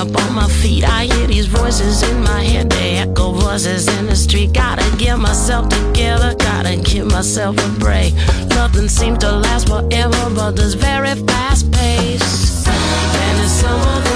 Up on my feet. I hear these voices in my head, they echo voices in the street. Gotta get myself together, gotta give myself a break. Nothing seems to last forever, but this very fast pace. And it's summer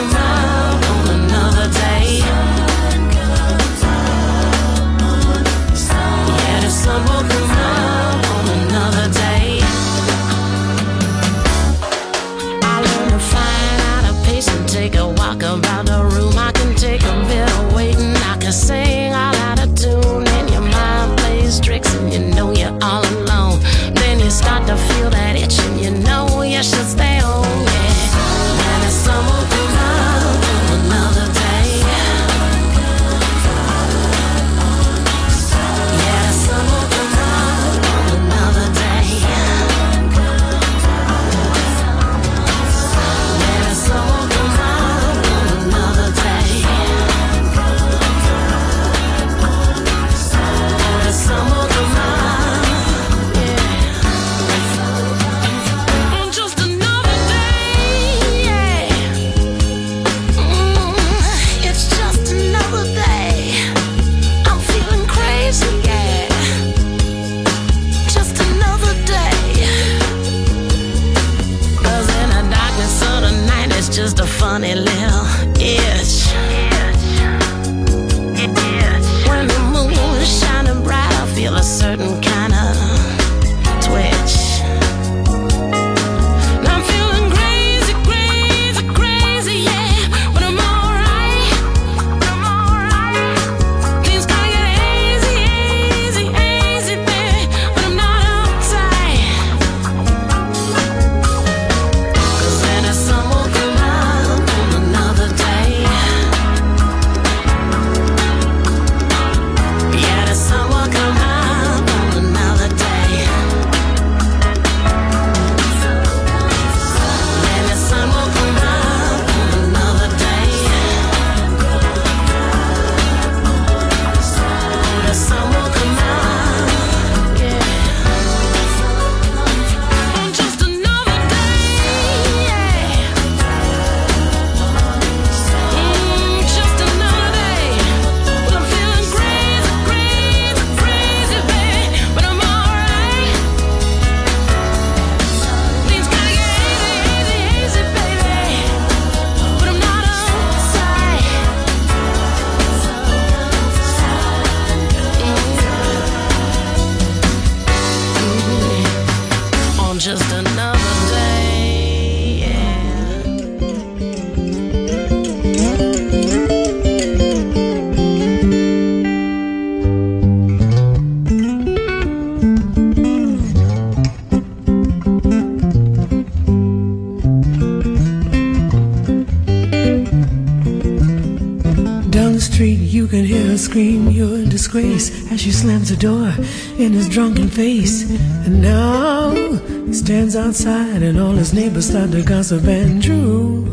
door in his drunken face. And now he stands outside, and all his neighbors start to gossip and drew.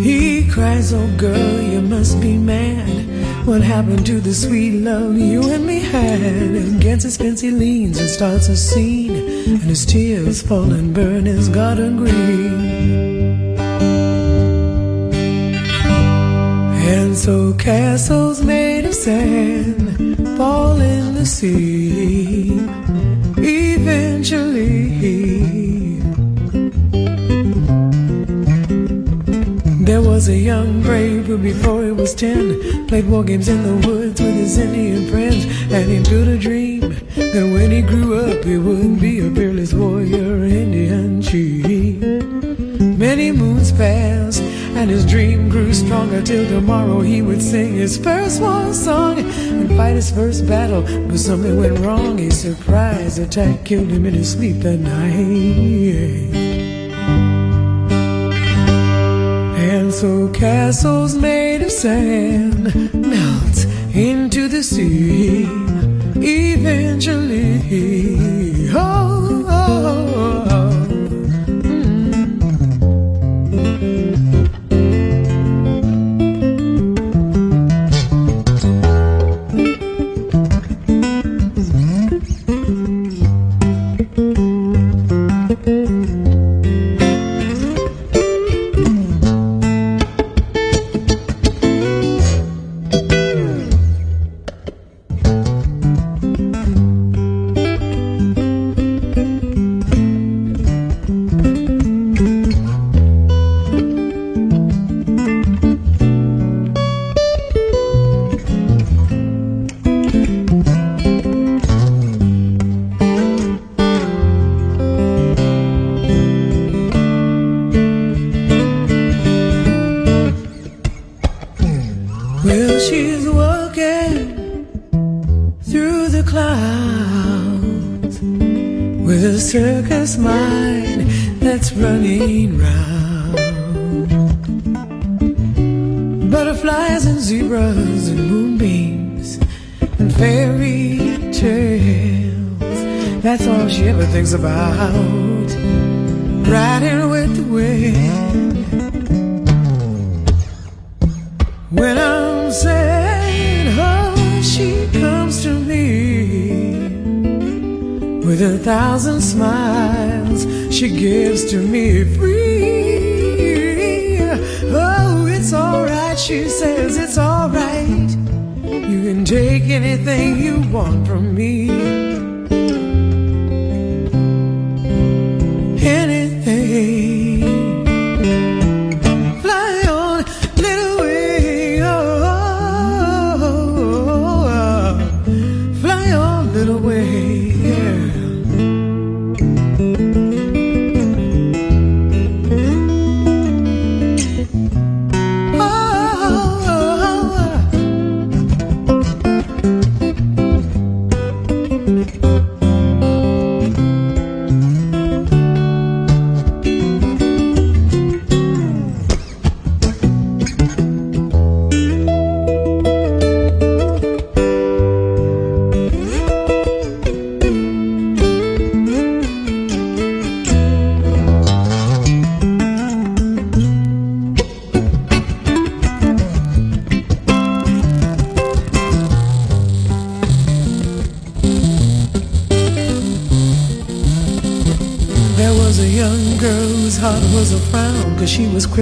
He cries, Oh girl, you must be mad. What happened to the sweet love you and me had? And against his fence he leans and starts a scene, and his tears fall and burn his garden green. And so castles made of sand fall in the sea. Eventually, there was a young brave who, before he was ten, played war games in the woods with his Indian friends. And he built a dream that when he grew up, he wouldn't be a fearless warrior Indian. chief. Many moons passed, and his dream grew stronger till tomorrow he would sing his first war song fight his first battle. But something went wrong. A surprise attack killed him in his sleep that night. And so castles made of sand melt into the sea eventually.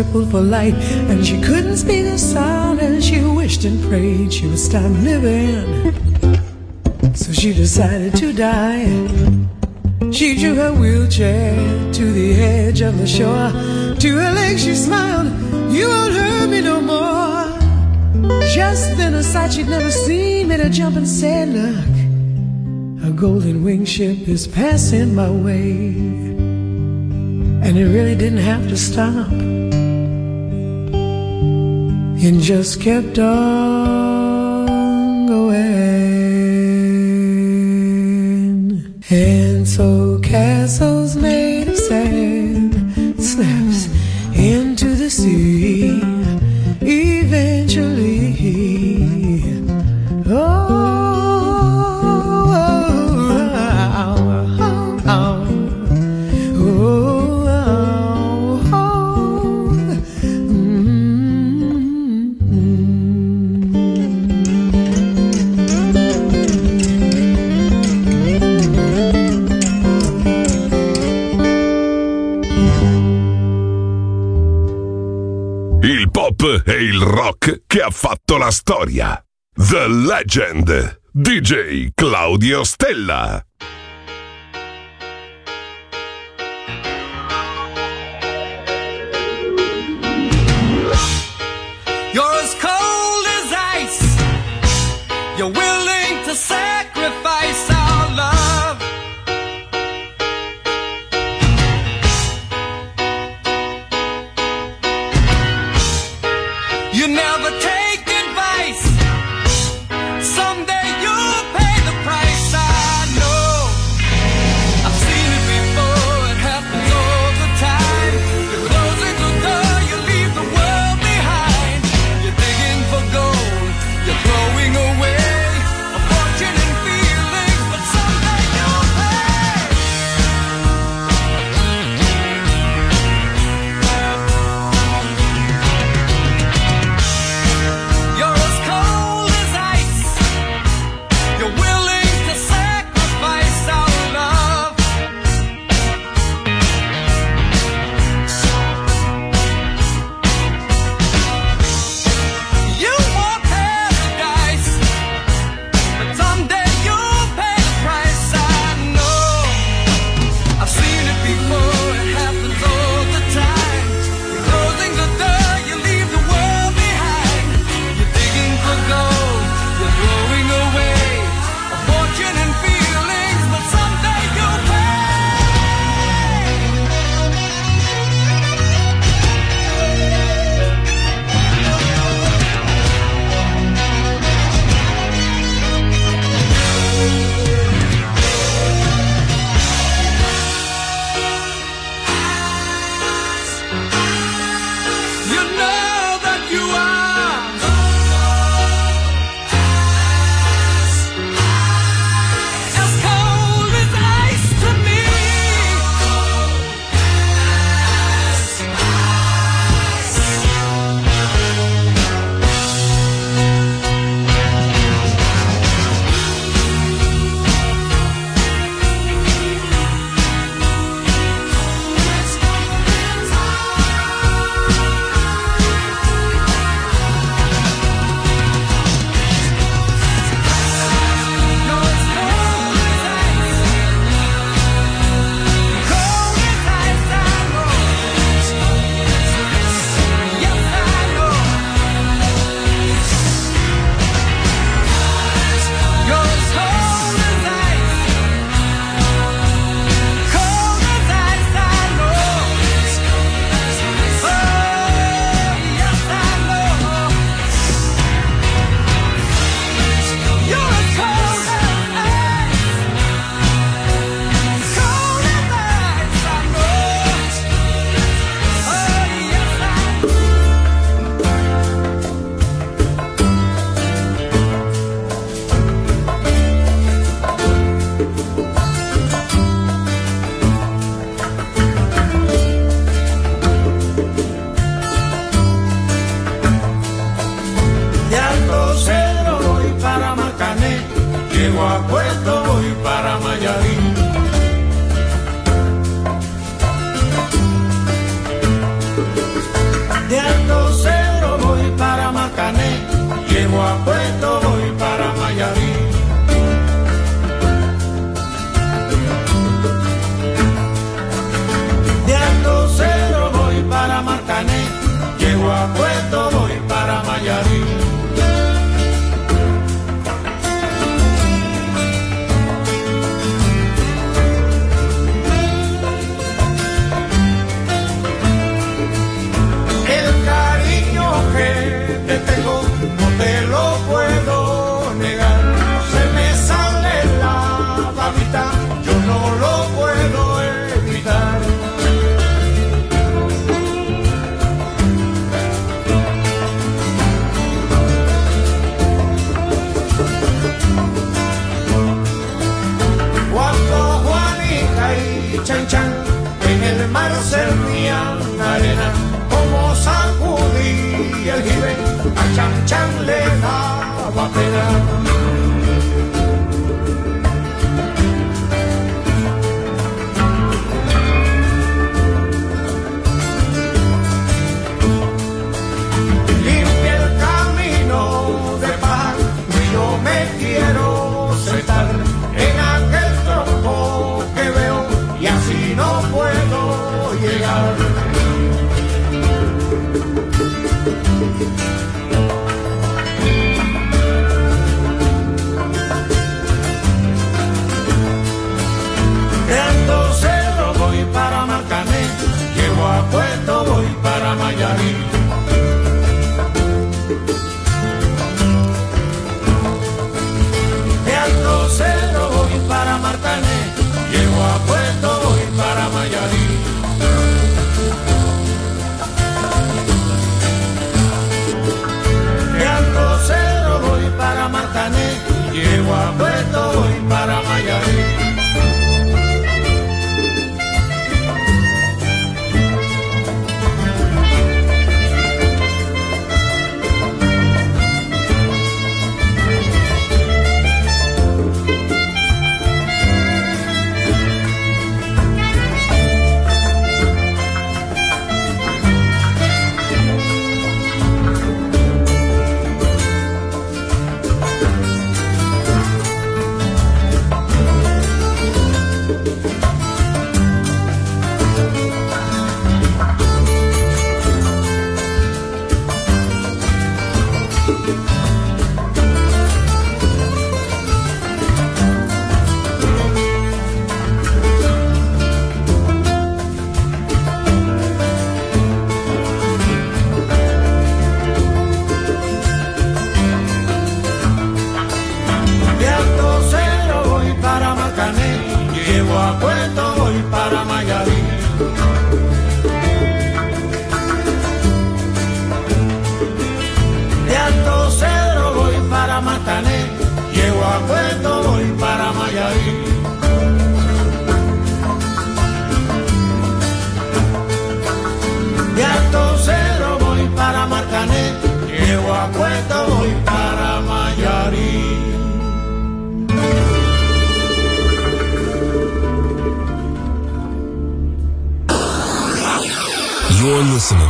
Crippled for life, and she couldn't speak a sound, and she wished and prayed she would stop living. So she decided to die. She drew her wheelchair to the edge of the shore. To her legs she smiled, You won't hurt me no more. Just then a sight she'd never seen made her jump and said, Look, a golden winged ship is passing my way. And it really didn't have to stop and just kept on going. And so castles made of sand slips into the sea eventually. il rock che ha fatto la storia. The Legend. DJ Claudio Stella. You're as cold as ice. You're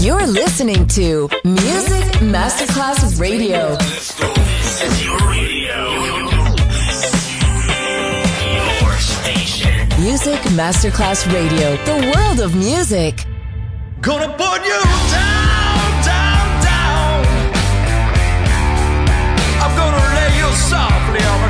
You're listening to Music Masterclass Radio. This is your radio. Your station. Music Masterclass Radio, the world of music. Gonna put you down, down, down. I'm gonna lay you softly on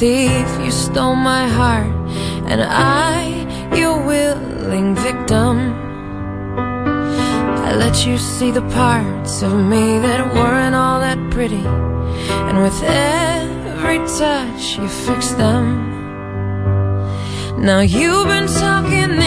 thief, you stole my heart, and I, your willing victim. I let you see the parts of me that weren't all that pretty, and with every touch, you fixed them. Now you've been talking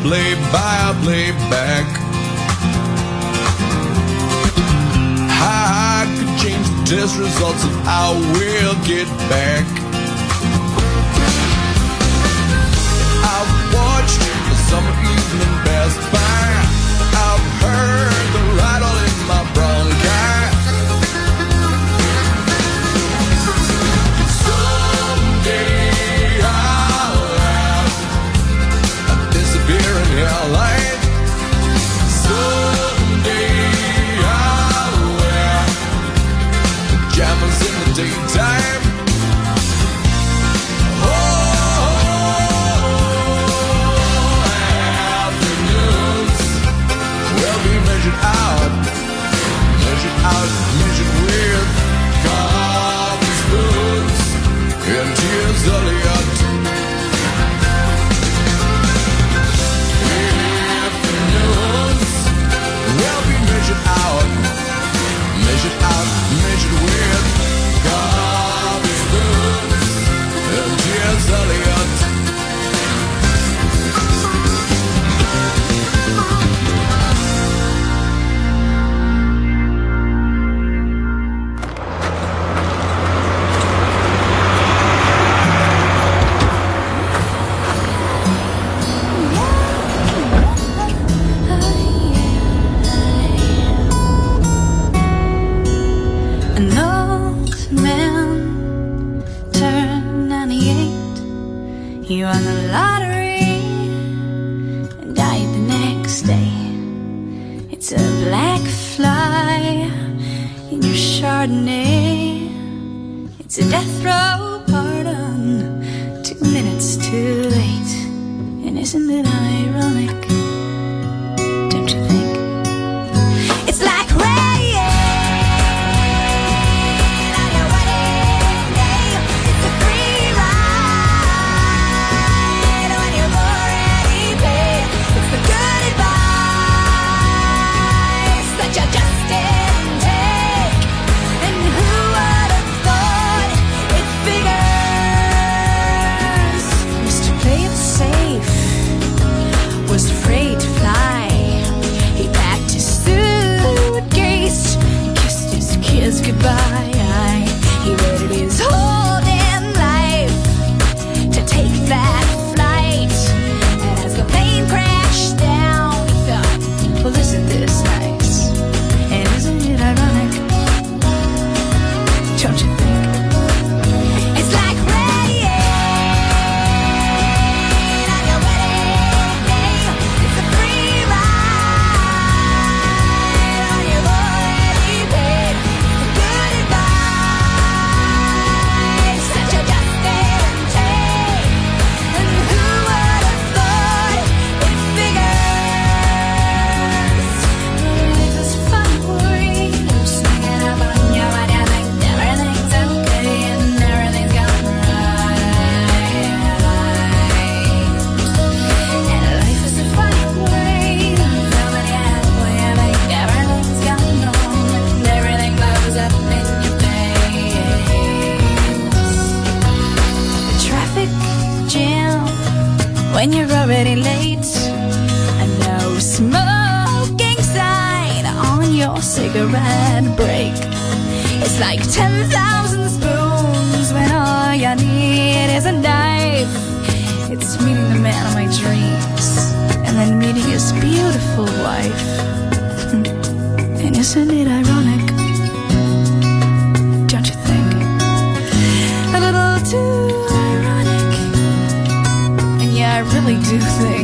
probably playback. back. I could change the test results and I will get back. I've watched the summer evening pass by. It's a black fly in your Chardonnay. It's a death row pardon, two minutes too late. And isn't it ironic? When you're already late. And no smoking sign on your cigarette break. It's like 10,000 spoons when all you need is a knife. It's meeting the man of my dreams and then meeting his beautiful wife. And isn't it ironic? Really do think